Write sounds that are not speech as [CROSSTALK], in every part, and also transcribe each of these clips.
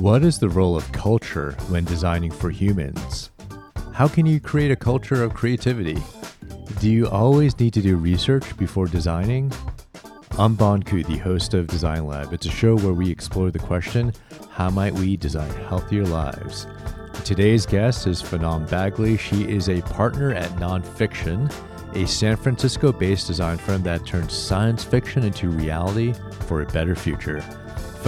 What is the role of culture when designing for humans? How can you create a culture of creativity? Do you always need to do research before designing? I'm Bon Ku, the host of Design Lab. It's a show where we explore the question how might we design healthier lives? Today's guest is Phenom Bagley. She is a partner at Nonfiction, a San Francisco based design firm that turns science fiction into reality for a better future.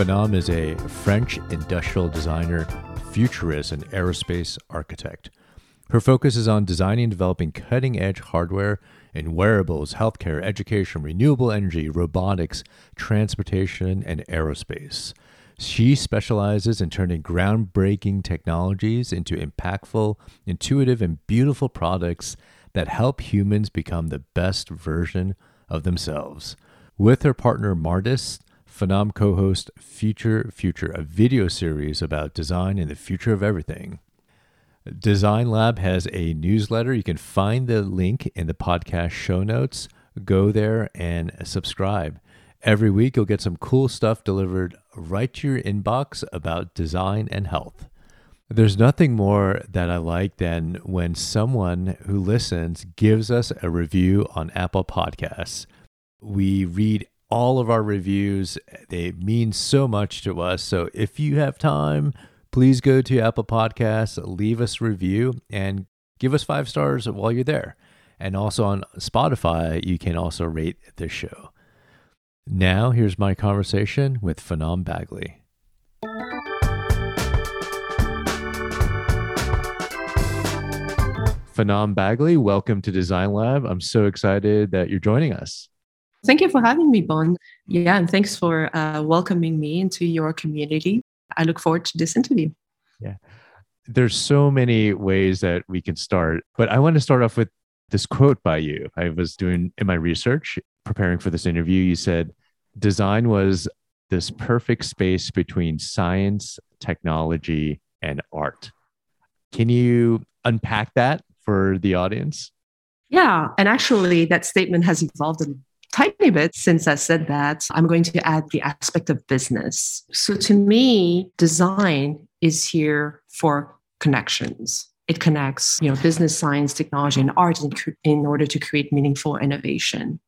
Phenom is a French industrial designer, futurist, and aerospace architect. Her focus is on designing and developing cutting edge hardware in wearables, healthcare, education, renewable energy, robotics, transportation, and aerospace. She specializes in turning groundbreaking technologies into impactful, intuitive, and beautiful products that help humans become the best version of themselves. With her partner Mardis, Phenom co host Future Future, a video series about design and the future of everything. Design Lab has a newsletter. You can find the link in the podcast show notes. Go there and subscribe. Every week, you'll get some cool stuff delivered right to your inbox about design and health. There's nothing more that I like than when someone who listens gives us a review on Apple Podcasts. We read all of our reviews, they mean so much to us. So if you have time, please go to Apple Podcasts, leave us a review, and give us five stars while you're there. And also on Spotify, you can also rate the show. Now, here's my conversation with Phenom Bagley. Phenom Bagley, welcome to Design Lab. I'm so excited that you're joining us. Thank you for having me, Bon. Yeah, and thanks for uh, welcoming me into your community. I look forward to this interview. Yeah. There's so many ways that we can start, but I want to start off with this quote by you. I was doing in my research, preparing for this interview. You said, Design was this perfect space between science, technology, and art. Can you unpack that for the audience? Yeah. And actually, that statement has evolved a tiny bit since I said that. I'm going to add the aspect of business. So to me, design is here for connections. It connects, you know, business, science, technology, and art in, in order to create meaningful innovation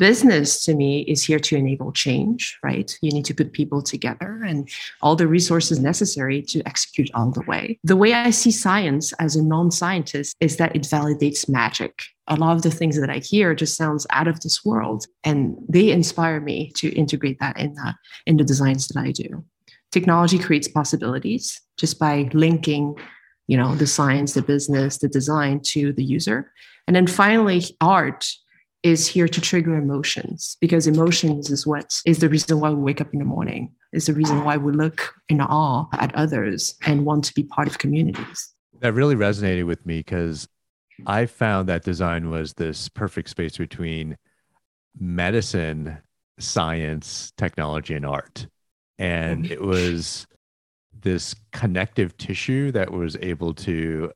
business to me is here to enable change right? You need to put people together and all the resources necessary to execute all the way. The way i see science as a non-scientist is that it validates magic. A lot of the things that i hear just sounds out of this world and they inspire me to integrate that in the in the designs that i do. Technology creates possibilities just by linking you know the science the business the design to the user. And then finally art is here to trigger emotions because emotions is what is the reason why we wake up in the morning is the reason why we look in awe at others and want to be part of communities. That really resonated with me because i found that design was this perfect space between medicine science technology and art. And it was this connective tissue that was able to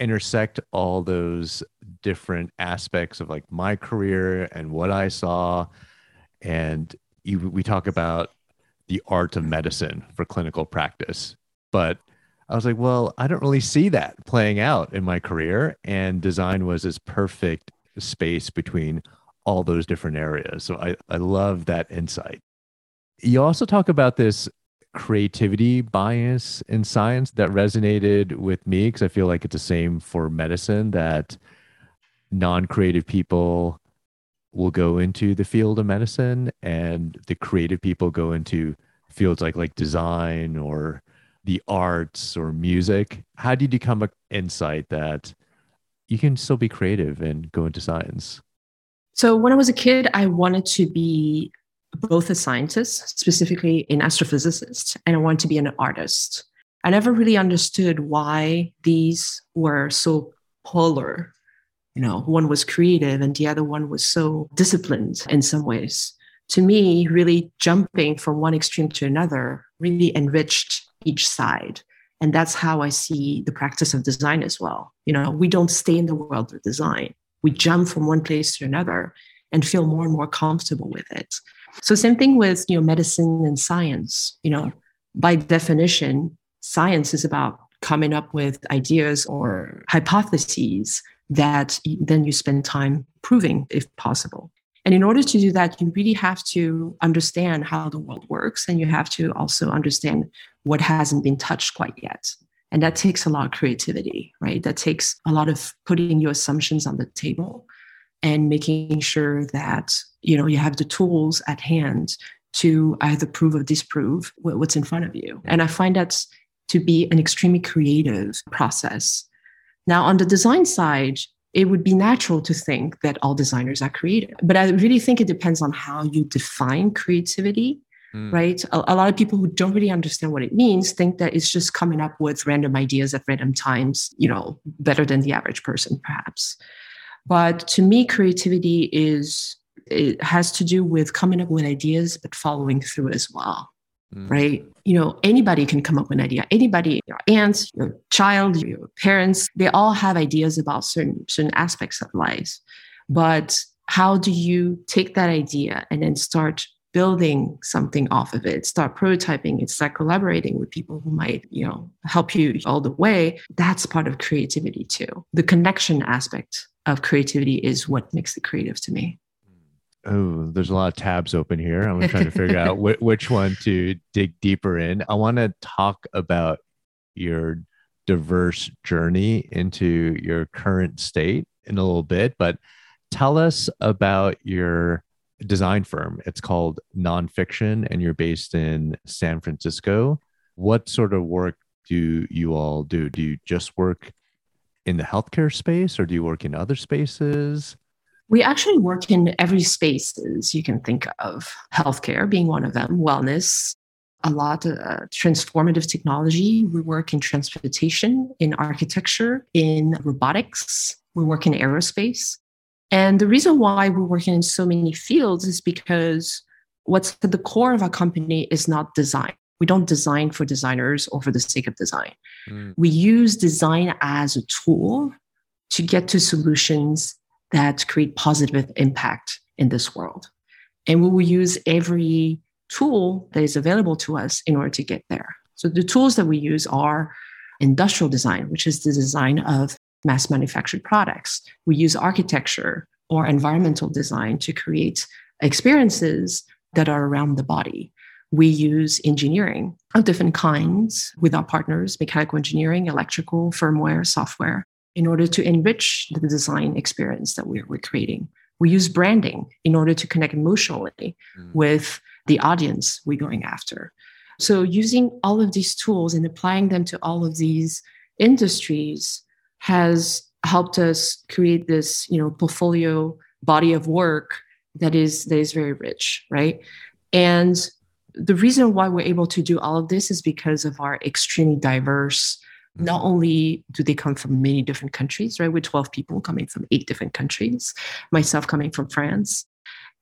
intersect all those different aspects of like my career and what I saw. And you, we talk about the art of medicine for clinical practice. But I was like, well, I don't really see that playing out in my career. And design was this perfect space between all those different areas. So I, I love that insight. You also talk about this creativity bias in science that resonated with me because I feel like it's the same for medicine that non-creative people will go into the field of medicine and the creative people go into fields like like design or the arts or music. How did you come an insight that you can still be creative and go into science? So when i was a kid i wanted to be both a scientist, specifically an astrophysicist, and I want to be an artist. I never really understood why these were so polar. You know, one was creative and the other one was so disciplined in some ways. To me, really jumping from one extreme to another really enriched each side. And that's how I see the practice of design as well. You know, we don't stay in the world of design. We jump from one place to another and feel more and more comfortable with it. So same thing with you know medicine and science. You know, by definition, science is about coming up with ideas or hypotheses that then you spend time proving if possible. And in order to do that, you really have to understand how the world works and you have to also understand what hasn't been touched quite yet. And that takes a lot of creativity, right? That takes a lot of putting your assumptions on the table and making sure that you know you have the tools at hand to either prove or disprove what's in front of you. And I find that to be an extremely creative process. Now, on the design side, it would be natural to think that all designers are creative. But I really think it depends on how you define creativity, mm. right? A, a, lot of people who don't really understand what it means think that it's just coming up with random ideas at random times, you know, better than the average person, perhaps. But to me, creativity is, it has to do with coming up with ideas, but following through as well. Mm. Right. You know, anybody can come up with an idea. Anybody, your aunts, your child, your parents, they all have ideas about certain certain aspects of life. But how do you take that idea and then start building something off of it, start prototyping it, start collaborating with people who might, you know, help you all the way. That's part of creativity too. The connection aspect of creativity is what makes it creative to me. Oh, there's a lot of tabs open here. I'm trying to figure out wh- which one to dig deeper in. I want to talk about your diverse journey into your current state in a little bit, but tell us about your design firm. It's called Nonfiction, and you're based in San Francisco. What sort of work do you all do? Do you just work in the healthcare space or do you work in other spaces? We actually work in every spaces you can think of, healthcare being one of them, wellness, a lot of uh, transformative technology. We work in transportation, in architecture, in robotics. We work in aerospace. And the reason why we're working in so many fields is because what's at the core of our company is not design. We don't design for designers or for the sake of design. Mm. We use design as a tool to get to solutions that create positive impact in this world. And we will use every tool that is available to us in order to get there. So the tools that we use are industrial design, which is the design of mass manufactured products. We use architecture or environmental design to create experiences that are around the body we use engineering of different kinds with our partners, mechanical engineering, electrical, firmware, software, in order to enrich the design experience that we're, we're creating. We use branding in order to connect emotionally mm. with the audience we're going after. So, using all of these tools and applying them to all of these industries has helped us create this, you know, portfolio body of work that is that is very rich, right? And the reason why we're able to do all of this is because of our extremely diverse mm-hmm. not only do they come from many different countries right we're 12 people coming from eight different countries myself coming from france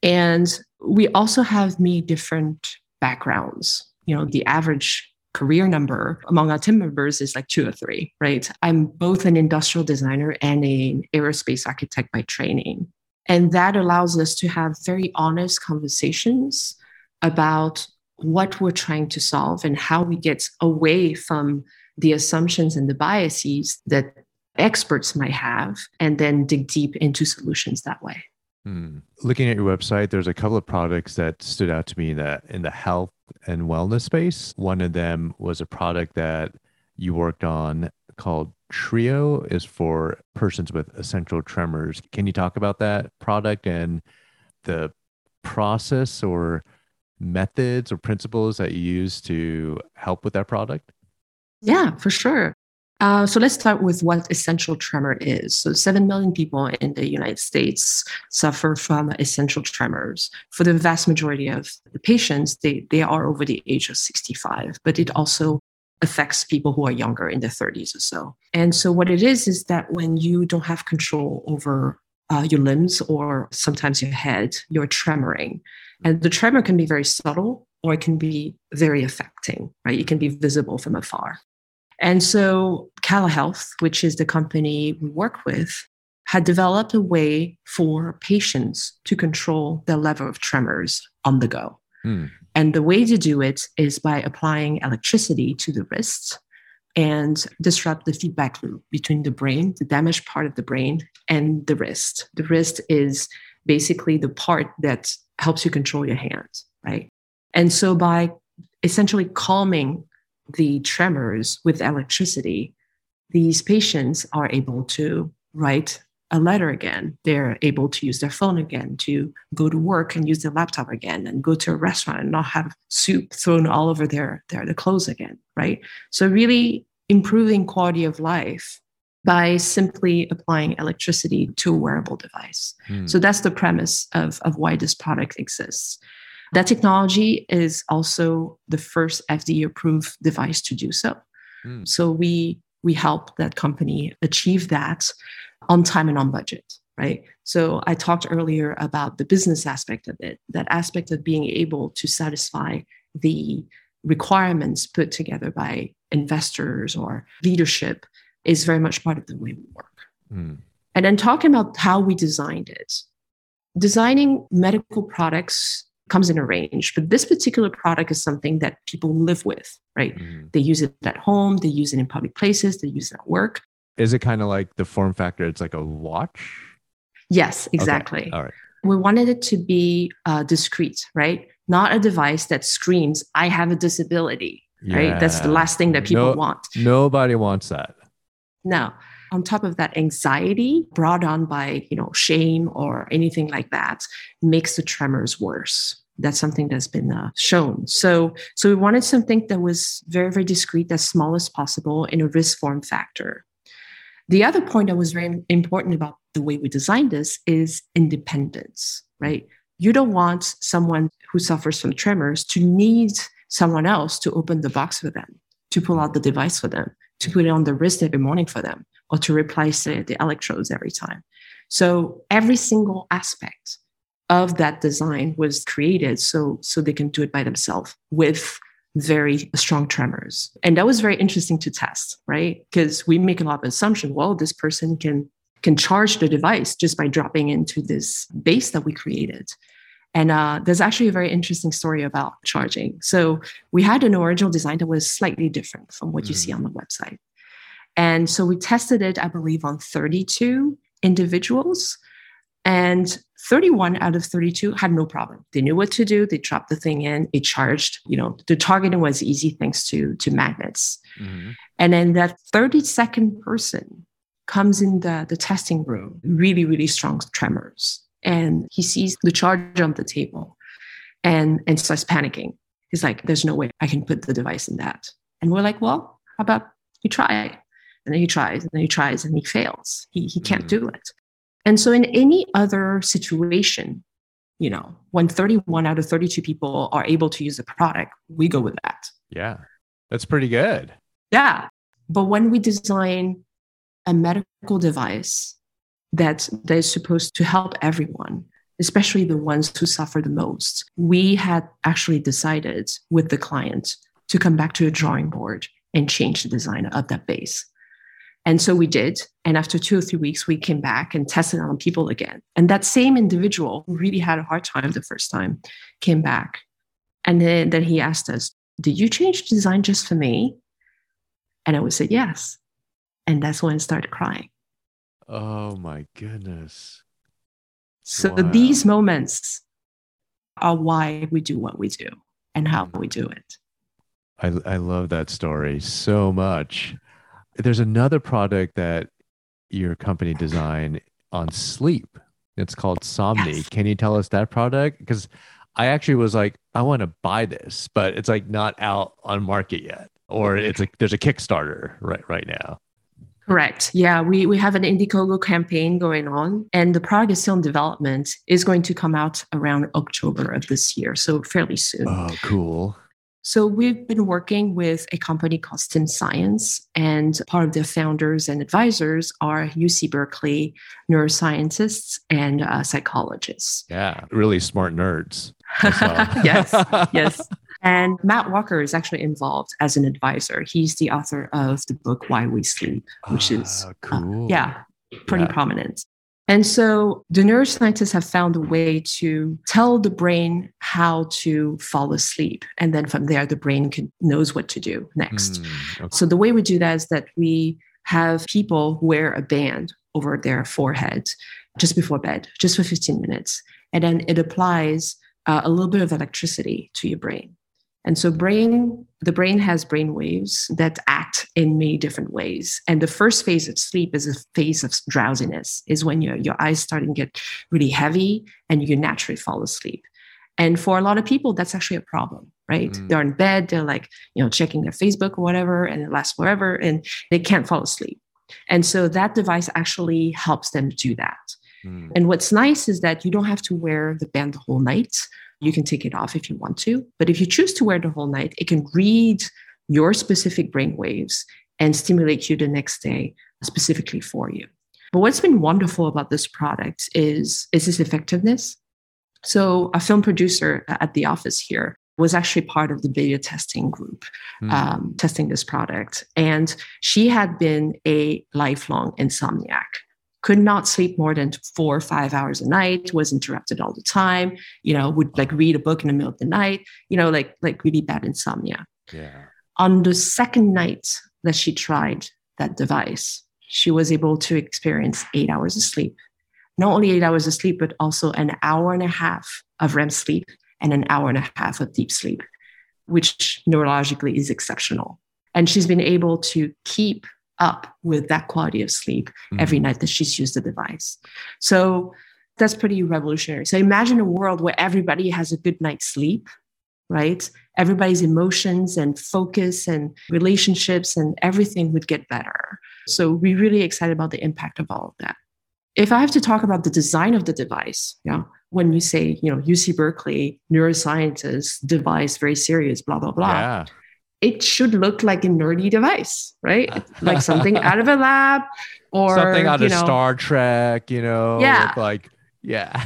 and we also have many different backgrounds you know the average career number among our team members is like two or three right i'm both an industrial designer and an aerospace architect by training and that allows us to have very honest conversations about what we're trying to solve and how we get away from the assumptions and the biases that experts might have and then dig deep into solutions that way. Hmm. Looking at your website, there's a couple of products that stood out to me that in the health and wellness space. One of them was a product that you worked on called Trio is for persons with essential tremors. Can you talk about that product and the process or methods or principles that you use to help with that product? Yeah, for sure. Uh, so let's start with what essential tremor is. So, 7 million people in the United States suffer from essential tremors. For the vast majority of the patients, they, they are over the age of 65, but it also affects people who are younger in their 30s or so. And so, what it is, is that when you don't have control over uh, your limbs or sometimes your head, you're tremoring. And the tremor can be very subtle or it can be very affecting, right? It can be visible from afar. And so Cala Health, which is the company we work with, had developed a way for patients to control their level of tremors on the go. Hmm. And the way to do it is by applying electricity to the wrist and disrupt the feedback loop between the brain, the damaged part of the brain, and the wrist. The wrist is basically the part that helps you control your hands, right? And so by essentially calming the tremors with electricity, these patients are able to write a letter again. They're able to use their phone again, to go to work and use their laptop again, and go to a restaurant and not have soup thrown all over their, their, their clothes again, right? So, really improving quality of life by simply applying electricity to a wearable device. Hmm. So, that's the premise of, of why this product exists. That technology is also the first FDA approved device to do so. Hmm. So, we we help that company achieve that on time and on budget, right? So I talked earlier about the business aspect of it, that aspect of being able to satisfy the requirements put together by investors or leadership is very much part of the way we work. Mm. And then talking about how we designed it, designing medical products comes in a range, but this particular product is something that people live with, right? Mm. They use it at home, they use it in public places, they use it at work. Is it kind of like the form factor? It's like a watch? Yes, exactly. Okay. All right. We wanted it to be uh, discreet, right? Not a device that screams, I have a disability, yeah. right? That's the last thing that people no, want. Nobody wants that. No. On top of that, anxiety brought on by, you know, shame or anything like that makes the tremors worse. That's something that's been uh, shown. So so we wanted something that was very very discreet as small as possible in a wrist form factor. The other point that was very important about the way we designed this is independence, right? You don't want someone who suffers from tremors to need someone else to open the box for them, to pull out the device for them, to put it on the wrist every morning for them, or to replace the, the electrodes every time. So every single aspect of that design was created so so they can do it by themselves with very strong tremors. And that was very interesting to test, right? Because we make a lot of assumption, well, this person can can charge the device just by dropping into this base that we created. And uh, there's actually a very interesting story about charging. So we had an original design that was slightly different from what mm. you see on the website. And so we tested it, I believe, on 32 individuals. And 31 out of 32 had no problem. They knew what to do. They dropped the thing in. It charged. You know, the targeting was easy thanks to to magnets. Mm-hmm. And then that 32nd person comes in the, the testing room, really, really strong tremors. And he sees the charge on the table and, and starts panicking. He's like, there's no way I can put the device in that. And we're like, well, how about you try? And then he tries and then he tries and he fails. He, he can't mm-hmm. do it. And so, in any other situation, you know, when 31 out of 32 people are able to use the product, we go with that. Yeah, that's pretty good. Yeah. But when we design a medical device that, that is supposed to help everyone, especially the ones who suffer the most, we had actually decided with the client to come back to a drawing board and change the design of that base. And so we did. And after two or three weeks, we came back and tested on people again. And that same individual who really had a hard time the first time came back. And then, then he asked us, Did you change the design just for me? And I would say, Yes. And that's when I started crying. Oh my goodness. So wow. these moments are why we do what we do and how mm-hmm. we do it. I, I love that story so much there's another product that your company designed on sleep. It's called Somnee. Yes. Can you tell us that product? Because I actually was like, I want to buy this, but it's like not out on market yet, or it's like there's a Kickstarter right right now. Correct. Yeah, we, we have an Indiegogo campaign going on, and the product is still in development. is going to come out around October of this year, so fairly soon. Oh, cool. So we've been working with a company called StimScience, and part of their founders and advisors are UC Berkeley neuroscientists and uh, psychologists. Yeah, really smart nerds. [LAUGHS] yes, yes. [LAUGHS] And Matt Walker is actually involved as an advisor. He's the author of the book Why We Sleep, which is uh, cool. Uh, yeah, pretty yeah. prominent. And so the neuroscientists have found a way to tell the brain how to fall asleep. And then from there, the brain can, knows what to do next. Mm, okay. So the way we do that is that we have people wear a band over their forehead just before bed, just for 15 minutes. And then it applies uh, a little bit of electricity to your brain. And so brain, the brain has brain waves that act in many different ways. And the first phase of sleep is a phase of drowsiness, is when your, your eyes start to get really heavy and you naturally fall asleep. And for a lot of people, that's actually a problem, right? Mm. They're in bed, they're like, you know, checking their Facebook or whatever, and it lasts forever and they can't fall asleep. And so that device actually helps them do that. Mm. And what's nice is that you don't have to wear the band the whole night. You can take it off if you want to. But if you choose to wear the whole night, it can read your specific brain waves and stimulate you the next day specifically for you. But what's been wonderful about this product is, is its effectiveness. So a film producer at the office here was actually part of the beta testing group mm. um, testing this product. And she had been a lifelong insomniac could not sleep more than four or five hours a night was interrupted all the time you know would like read a book in the middle of the night you know like like really bad insomnia. Yeah. On the second night that she tried that device she was able to experience eight hours of sleep. Not only eight hours of sleep but also an hour and a half of rem sleep and an hour and a half of deep sleep which neurologically is exceptional. And she's been able to keep up with that quality of sleep mm-hmm. every night that she's used the device. So that's pretty revolutionary. So imagine a world where everybody has a good night's sleep, right? Everybody's emotions and focus and relationships and everything would get better. So we're really excited about the impact of all of that. If I have to talk about the design of the device, yeah, when you say, you know, UC Berkeley, neuroscientists, device, very serious, blah, blah, blah. Yeah it should look like a nerdy device, right? [LAUGHS] like something out of a lab or something out of know, Star Trek, you know? Yeah. Like, yeah.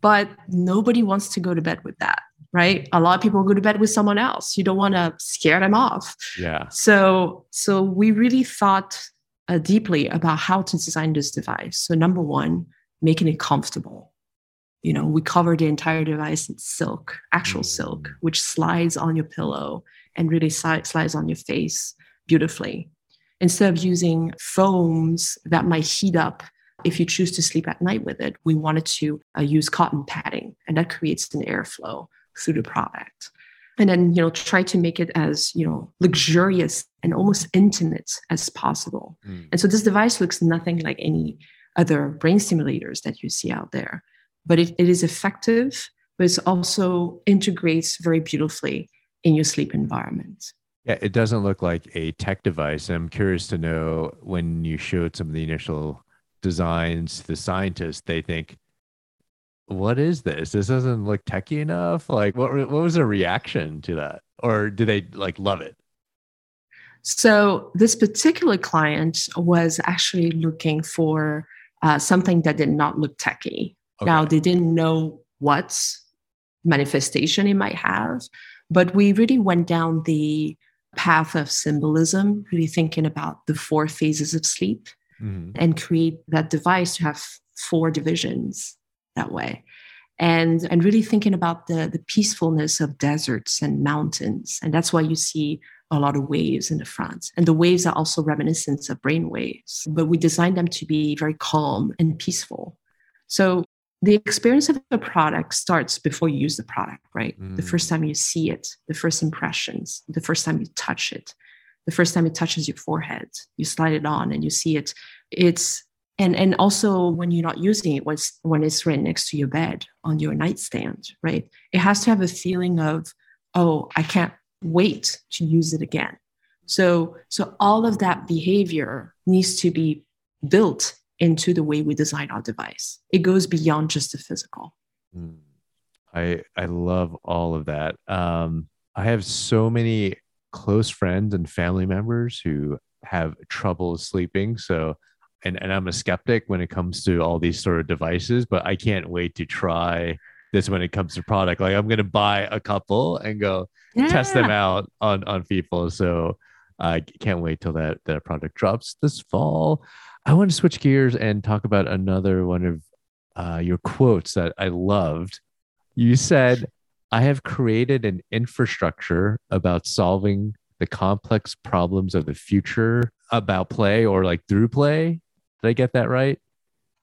But nobody wants to go to bed with that, right? A lot of people go to bed with someone else. You don't want to scare them off. Yeah. So, so we really thought uh, deeply about how to design this device. So, number one, making it comfortable. You know, we cover the entire device in silk, actual mm. silk, which slides on your pillow and really slides on your face beautifully. Instead of using foams that might heat up if you choose to sleep at night with it, we wanted to uh, use cotton padding, and that creates an airflow through the product. And then, you know, try to make it as, you know, luxurious and almost intimate as possible. Mm. And so this device looks nothing like any other brain stimulators that you see out there, but it, it is effective, but it also integrates very beautifully in your sleep environment. Yeah, it doesn't look like a tech device. I'm curious to know when you showed some of the initial designs to the scientists, they think, what is this? This doesn't look techy enough. Like, what, what was the reaction to that? Or do they like love it? So, this particular client was actually looking for uh, something that did not look techy. Okay. Now, they didn't know what manifestation it might have, but we really went down the path of symbolism, really thinking about the four phases of sleep mm-hmm. and create that device to have four divisions that way. And, and really thinking about the, the peacefulness of deserts and mountains. And that's why you see a lot of waves in the front. And the waves are also reminiscent of brain waves, but we designed them to be very calm and peaceful. So the experience of a product starts before you use the product, right? Mm. The first time you see it, the first impressions, the first time you touch it, the first time it touches your forehead, you slide it on and you see it. It's and and also when you're not using it, when it's, when it's right next to your bed on your nightstand, right? It has to have a feeling of, oh, I can't wait to use it again. So so all of that behavior needs to be built into the way we design our device. It goes beyond just the physical. Hmm. I I love all of that. Um, I have so many close friends and family members who have trouble sleeping. So, and, and I'm a skeptic when it comes to all these sort of devices, but I can't wait to try this when it comes to product. Like I'm going to buy a couple and go yeah. test them out on, on people. So I can't wait till that, that product drops this fall. I want to switch gears and talk about another one of uh, your quotes that I loved. You said, I have created an infrastructure about solving the complex problems of the future about play or like through play. Did I get that right?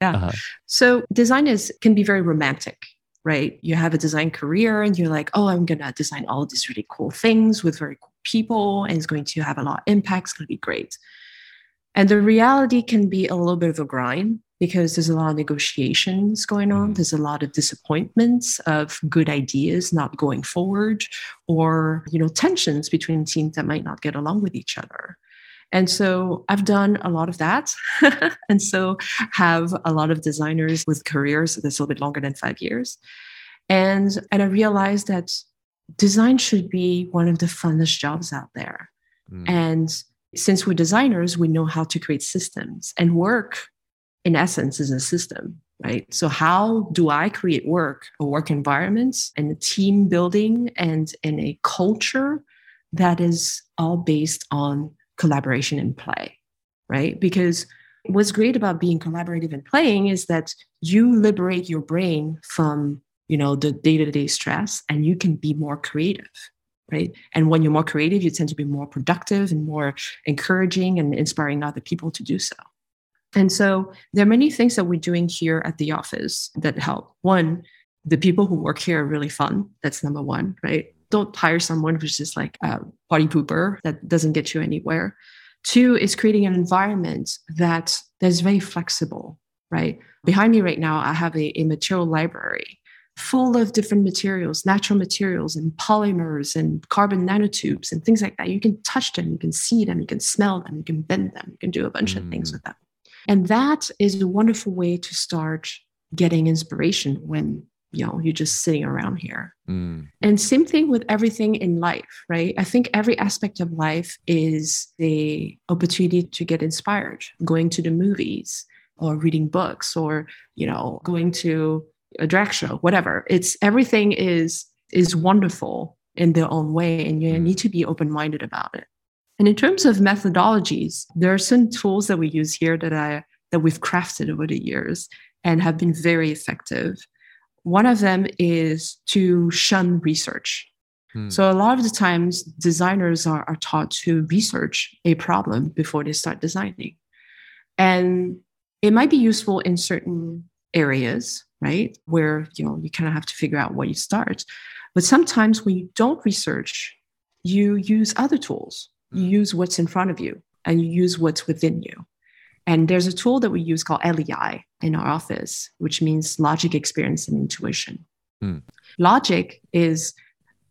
Yeah. Uh-huh. So design is can be very romantic, right? You have a design career and you're like, oh, I'm gonna design all these really cool things with very cool people, and it's going to have a lot of impact. It's gonna be great. And the reality can be a little bit of a grind because there's a lot of negotiations going on. Mm-hmm. There's a lot of disappointments of good ideas not going forward, or you know, tensions between teams that might not get along with each other. And so I've done a lot of that. [LAUGHS] and so have a lot of designers with careers that's a little bit longer than five years. And, and I realized that design should be one of the funnest jobs out there. Mm. And since we're designers, we know how to create systems and work in essence is a system right so how do i create work a work environment and a team building and in a culture that is all based on collaboration and play, right? Because what's great about being collaborative and playing is that you liberate your brain from you know the day-to-day stress and you can be more creative right? And when you're more creative you tend to be more productive and more encouraging and inspiring other people to do so. And so there are many things that we're doing here at the office that help. One the people who work here are really fun. That's number one right? Don't hire someone who's just like a party pooper that doesn't get you anywhere. Two is creating an environment that that is very flexible, right? Behind me right now, I have a, a material library full of different materials, natural materials and polymers and carbon nanotubes and things like that. You can touch them, you can see them, you can smell them, you can bend them, you can do a bunch mm. of things mm. with them. And that is a wonderful way to start getting inspiration when you know you're just sitting around here mm. and same thing with everything in life right i think every aspect of life is the opportunity to get inspired going to the movies or reading books or you know going to a drag show whatever it's everything is is wonderful in their own way and you mm. need to be open-minded about it and in terms of methodologies there are some tools that we use here that i that we've crafted over the years and have been very effective one of them is to shun research. Hmm. So a lot of the times designers are, are taught to research a problem before they start designing. And it might be useful in certain areas, right? Where you know you kind of have to figure out where you start. But sometimes when you don't research, you use other tools. You hmm. use what's in front of you and you use what's within you. And there's a tool that we use called LEI in our office, which means logic, experience, and intuition. Mm. Logic is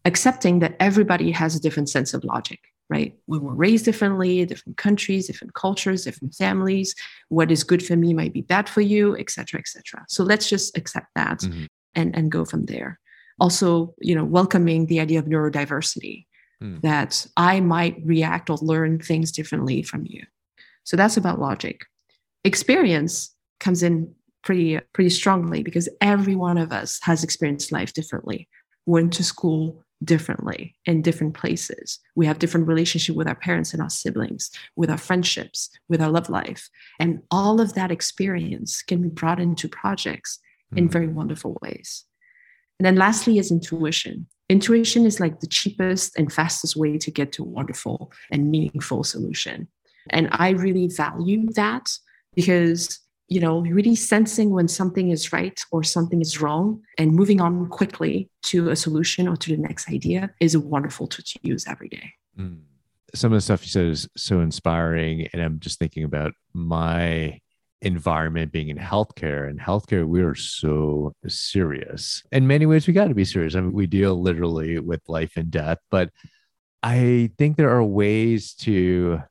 accepting that everybody has a different sense of logic, right? We were raised differently, different countries, different cultures, different families. What is good for me might be bad for you, et cetera, et cetera. So let's just accept that mm-hmm. and, and go from there. Also, you know, welcoming the idea of neurodiversity, mm. that I might react or learn things differently from you. So that's about logic. Experience comes in pretty pretty strongly because every one of us has experienced life differently, went to school differently in different places. We have different relationship with our parents and our siblings, with our friendships, with our love life. And all of that experience can be brought into projects mm. in hmm. very wonderful ways. And then lastly is intuition. Intuition is like the cheapest and fastest way to get to a wonderful and meaningful solution. And I really value that because, you know, really sensing when something is right or something is wrong and moving on quickly to a solution or to the next idea is a wonderful tool to use every day. Mm. Some of the stuff you said is so inspiring. And I'm just thinking about my environment being in healthcare and healthcare we are so serious in many ways we got to be serious i mean we deal literally with life and death but i think there are ways to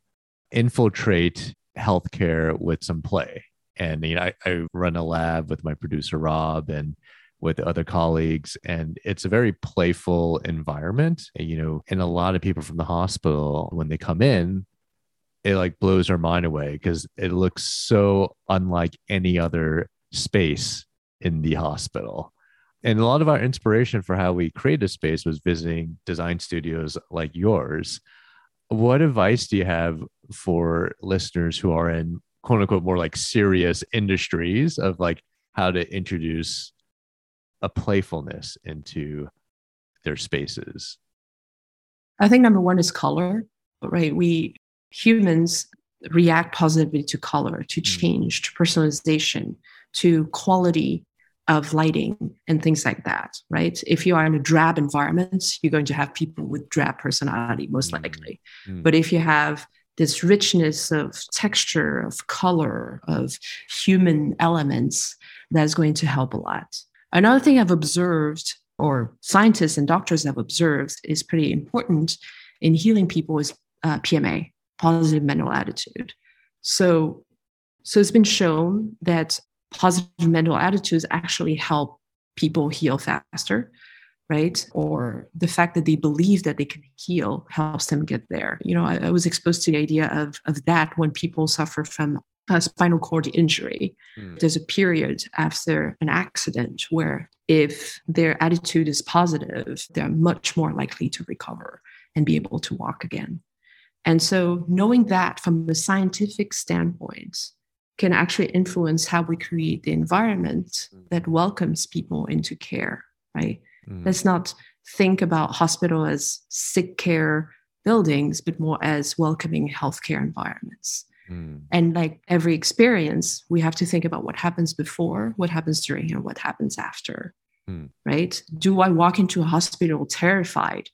infiltrate healthcare with some play. And you know, I, I run a lab with my producer Rob and with other colleagues and it's a very playful environment. You know and a lot of people from the hospital when they come in it like blows our mind away because it looks so unlike any other space in the hospital. And a lot of our inspiration for how we create a space was visiting design studios like yours. What advice do you have for listeners who are in quote unquote more like serious industries of like how to introduce a playfulness into their spaces? I think number one is color, right? We humans react positively to color, to mm. change, to personalization, to quality of lighting and things like that, right? If you are in a drab environment, you're going to have people with drab personality, most mm. likely. Mm. But if you have this richness of texture, of color, of human elements, that's going to help a lot. Another thing I've observed, or scientists and doctors have observed, is pretty important in healing people is uh, PMA, positive mental attitude. So, so it's been shown that positive mental attitudes actually help people heal faster right or the fact that they believe that they can heal helps them get there you know i, I was exposed to the idea of, of that when people suffer from a spinal cord injury mm. there's a period after an accident where if their attitude is positive they're much more likely to recover and be able to walk again and so knowing that from a scientific standpoint can actually influence how we create the environment mm. that welcomes people into care, right? Mm. Let's not think about hospital as sick care buildings, but more as welcoming healthcare environments. Mm. And like every experience, we have to think about what happens before, what happens during, and what happens after. Mm. Right? Do I walk into a hospital terrified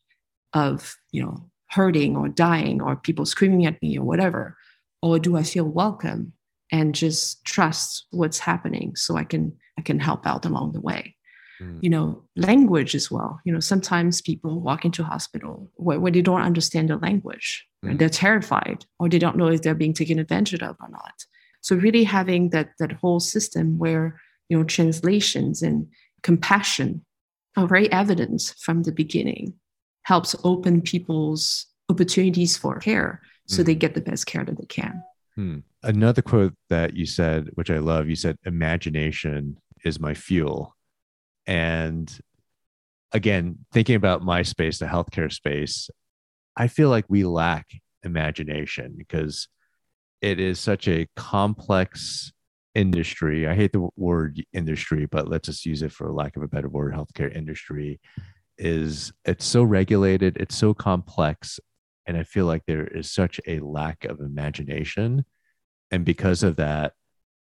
of, you know, hurting or dying or people screaming at me or whatever? Or do I feel welcome and just trust what's happening so I can I can help out along the way. Mm. You know, language as well. You know, sometimes people walk into hospital where, where they don't understand the language. Mm. They're terrified or they don't know if they're being taken advantage of or not. So really having that that whole system where, you know, translations and compassion are very evident from the beginning helps open people's opportunities for care so mm. they get the best care that they can. Hmm. Another quote that you said, which I love, you said, imagination is my fuel. And again, thinking about my space, the healthcare space, I feel like we lack imagination because it is such a complex industry. I hate the word industry, but let's just use it for lack of a better word. Healthcare industry is it's so regulated, it's so complex, and I feel like there is such a lack of imagination. And because of that,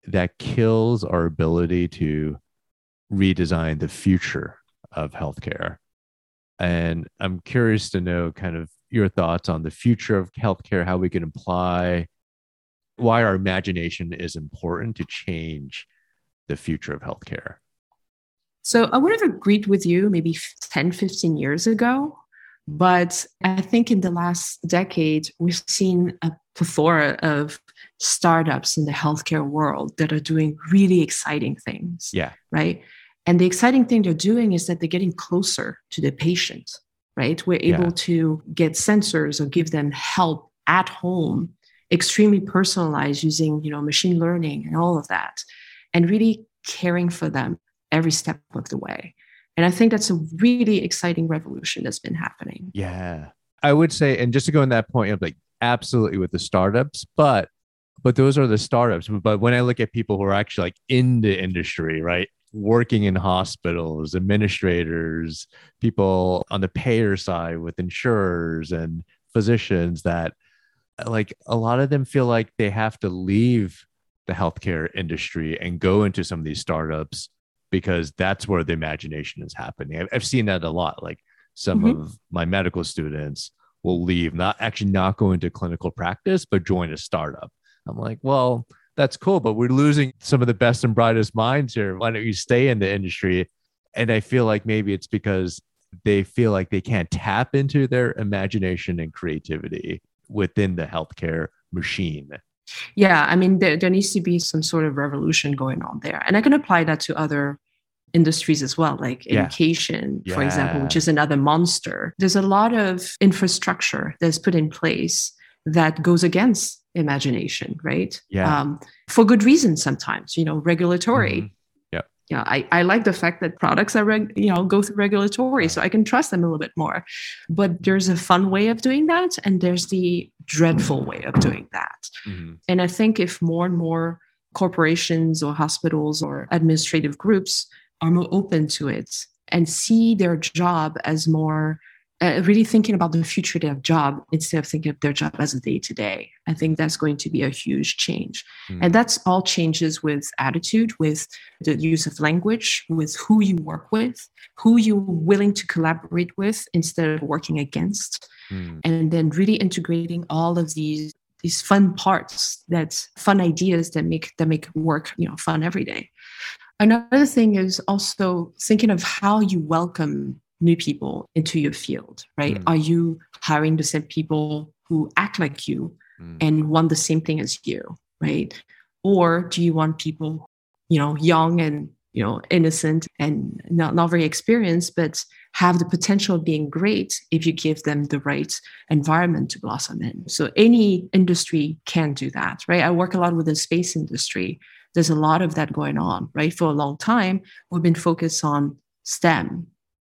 that kills our ability to redesign the future of healthcare. And I'm curious to know kind of your thoughts on the future of healthcare, how we can apply why our imagination is important to change the future of healthcare. So I would have agreed with you maybe 10, 15 years ago but I think in the last decade, we've seen a plethora of startups in the healthcare world that are doing really exciting things. Yeah. Right. And the exciting thing they're doing is that they're getting closer to the patient, right? We're able yeah. to get sensors or give them help at home, extremely personalized using, you know, machine learning and all of that, and really caring for them every step of the way. And I think that's a really exciting revolution that's been happening. Yeah. I would say, and just to go on that point of like absolutely with the startups, but but those are the startups. But when I look at people who are actually like in the industry, right? Working in hospitals, administrators, people on the payer side with insurers and physicians that like a lot of them feel like they have to leave the healthcare industry and go into some of these startups because that's where the imagination is happening. I've, I've seen that a lot. Like some mm-hmm. of my medical students will leave, not actually not go into clinical practice, but join a startup. I'm like, well, that's cool, but we're losing some of the best and brightest minds here. Why don't you stay in the industry? And I feel like maybe it's because they feel like they can't tap into their imagination and creativity within the healthcare machine. Yeah, I mean, there, there needs to be some sort of revolution going on there. And I can apply that to other industries as well, like yeah. education, yeah. for example, which is another monster. There's a lot of infrastructure that's put in place that goes against imagination, right? Yeah. Um, for good reason sometimes, you know, regulatory. Mm-hmm. Yeah. yeah, I, I like the fact that products are reg, you know go through regulatory, so I can trust them a little bit more. But there's a fun way of doing that, and there's the dreadful way of doing that. Mm-hmm. And I think if more and more corporations or hospitals or administrative groups are more open to it and see their job as more uh, really thinking about the future of their job instead of thinking of their job as a day to day. I think that's going to be a huge change. Mm. And that's all changes with attitude, with the use of language, with who you work with, who you're willing to collaborate with instead of working against. Mm. And then really integrating all of these these fun parts that fun ideas that make that make work you know fun every day another thing is also thinking of how you welcome new people into your field, right? Mm. Are you hiring the same people who act like you mm. and want the same thing as you, right? Or do you want people, you know, young and you know, innocent and not, not very experienced, but have the potential of being great if you give them the right environment to blossom in. So any industry can do that, right? I work a lot with the space industry. There's a lot of that going on, right? For a long time, we've been focused on STEM,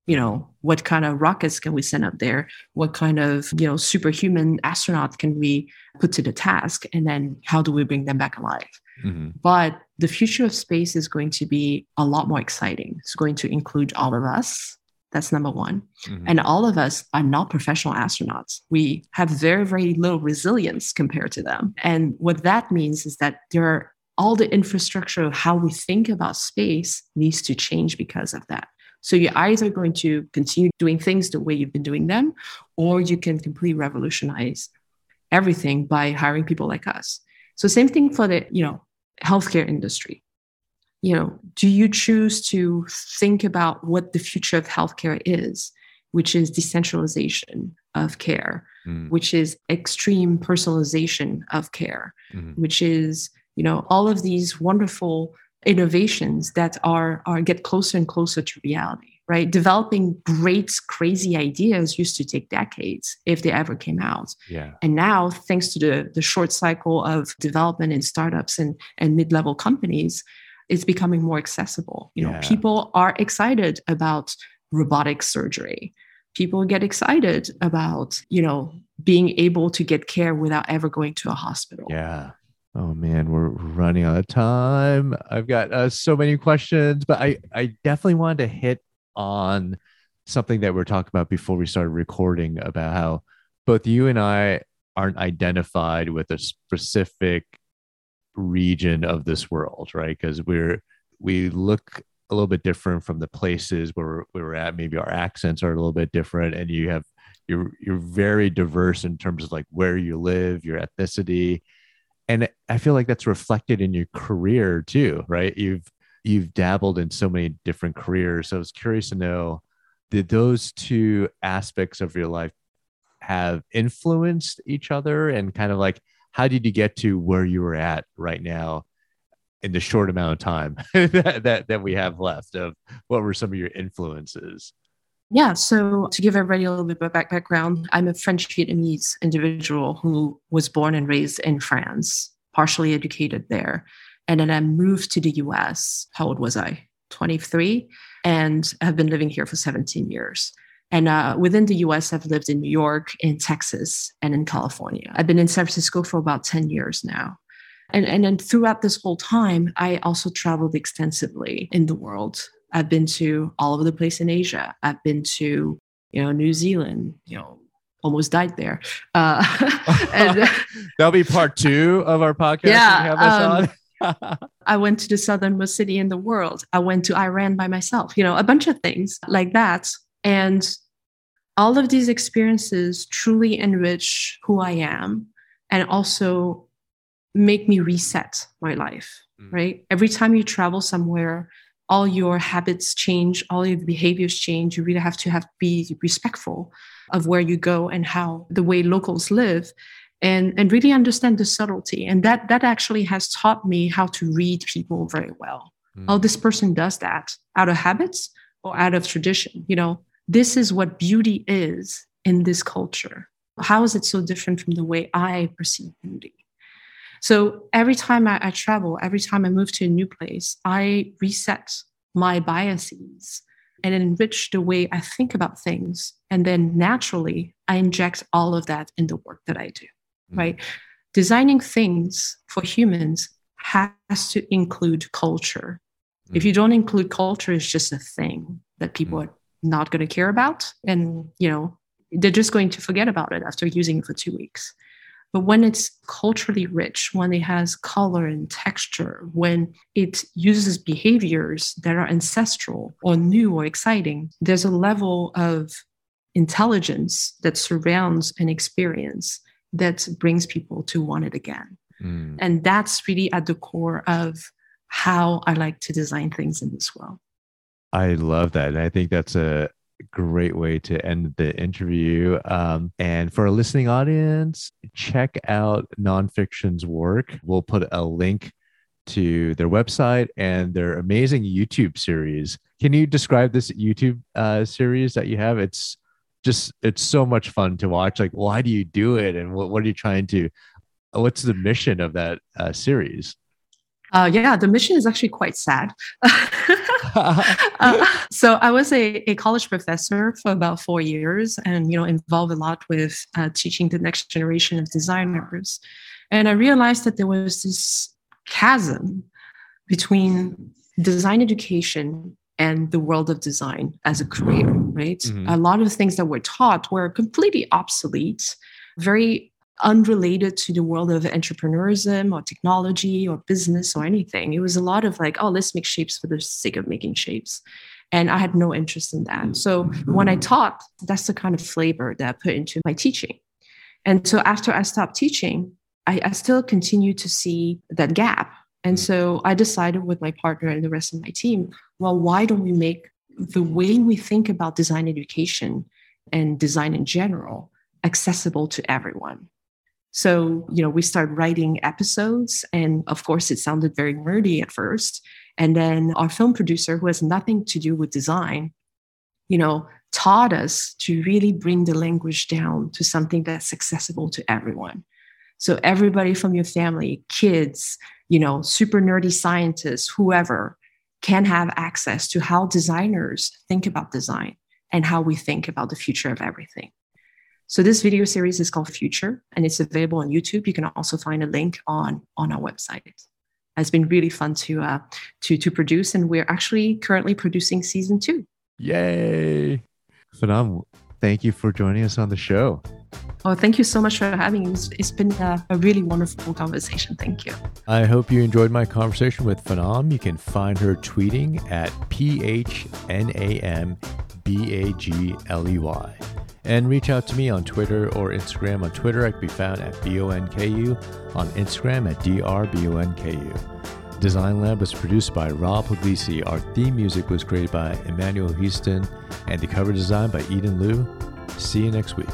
you know what kind of rockets can we send up there? What kind of you know superhuman astronaut can we put to the task? And then how do we bring them back alive? Mm-hmm. but the future of space is going to be a lot more exciting. It's going to include all of us. That's number one. Mm-hmm. and all of us are not professional astronauts. We have very very little resilience compared to them. And what that means is that there are all the infrastructure of how we think about space needs to change because of that so you're either going to continue doing things the way you've been doing them, or you can completely revolutionize everything by hiring people like us. So same thing for the, you know, healthcare industry. You know, do you choose to think about what the future of healthcare is, which is decentralization of care, mm. which is extreme personalization of care, mm-hmm. which is, you know, all of these wonderful innovations that are, are get closer and closer to reality right? Developing great crazy ideas used to take decades if they ever came out. Yeah. and now thanks to the, the short cycle of development in startups and, and mid-level companies it's becoming more accessible. You know yeah. people are excited about robotic surgery. People get excited about you know being able to get care without ever going to a hospital. Yeah Oh man, we're running out of time. I've got uh, so many questions, but I I definitely wanted to hit on something that we are talking about before we started recording about how both you and I aren't identified with a specific region of this world, right? Because we're we look a little bit different from the places where we're at. Maybe our accents are a little bit different, and you have you're you're very diverse in terms of like where you live, your ethnicity, and i feel like that's reflected in your career too right? You've you've dabbled in so many different careers. So i was curious to know did those two aspects of your life have influenced each other? And kind of like how did you get to where you were at right now in the short amount of time [LAUGHS] that, that that we have left of what were some of your influences yeah, so to give everybody a little bit of background, I'm a French Vietnamese individual who was born and raised in France, partially educated there. And then I moved to the US. How old was I? 23. And have been living here for 17 years. And uh, within the US, I've lived in New York, in Texas, and in California. I've been in San Francisco for about 10 years now. And, and then throughout this whole time, I also traveled extensively in the world. I've been to all over the place in Asia. I've been to, you know, New Zealand, you know, almost died there. Uh, [LAUGHS] and, [LAUGHS] That'll be part two of our podcast. Yeah. Um, I went to the southernmost city in the world. I went to Iran by myself, you know, a bunch of things like that. And all of these experiences truly enrich who I am and also make me reset my life, mm. right? Every time you travel somewhere, all your habits change, all your behaviors change. You really have to have be respectful of where you go and how the way locals live and and really understand the subtlety. And that that actually has taught me how to read people very well. Mm. Oh, this person does that out of habits or out of tradition. You know, this is what beauty is in this culture. How is it so different from the way I perceive beauty? So every time I, I, travel, every time I move to a new place, I reset my biases and enrich the way I think about things. And then naturally, I inject all of that in the work that I do, mm-hmm. right? Designing things for humans has to include culture. Mm-hmm. If you don't include culture, it's just a thing that people mm-hmm. are not going to care about. And, you know, they're just going to forget about it after using it for two weeks. But when it's culturally rich, when it has color and texture, when it uses behaviors that are ancestral or new or exciting, there's a level of intelligence that surrounds an experience that brings people to want it again. Mm. And that's really at the core of how I like to design things in this world. I love that. And I think that's a great way to end the interview. Um, and for a listening audience, check out Nonfiction's work. We'll put a link to their website and their amazing YouTube series. Can you describe this YouTube uh, series that you have? It's just it's so much fun to watch. Like, why do you do it, and what what are you trying to? What's the mission of that uh, series? Uh, yeah, the mission is actually quite sad. [LAUGHS] uh, [LAUGHS] so I was a, a college professor for about four years, and you know involved a lot with uh, teaching the next generation of designers. And I realized that there was this chasm between design education and the world of design as a career. Right, mm-hmm. a lot of the things that were taught were completely obsolete, very unrelated to the world of entrepreneurism or technology or business or anything. It was a lot of like, oh, let's make shapes for the sake of making shapes. And I had no interest in that. So when I taught, that's the kind of flavor that I put into my teaching. And so after I stopped teaching, I, I still continued to see that gap. And so I decided with my partner and the rest of my team, well, why don't we make the way we think about design education and design in general accessible to everyone? So, you know, we started writing episodes, and of course, it sounded very nerdy at first. And then our film producer, who has nothing to do with design, you know, taught us to really bring the language down to something that's accessible to everyone. So, everybody from your family, kids, you know, super nerdy scientists, whoever, can have access to how designers think about design and how we think about the future of everything. So this video series is called Future and it's available on YouTube. You can also find a link on, on our website. It's been really fun to, uh, to, to produce and we're actually currently producing season two. Yay! Phenomenal. Thank you for joining us on the show. Oh, thank you so much for having me. it's, it's been a, a, really wonderful conversation. Thank you. I hope you enjoyed my conversation with Phnam. You can find her tweeting at P H N A M B A G L E Y. And reach out to me on Twitter or Instagram. On Twitter, I can be found at BONKU, on Instagram at DRBONKU. Design Lab was produced by Rob Puglisi. Our theme music was created by Emmanuel Houston, and the cover design by Eden Liu. See you next week.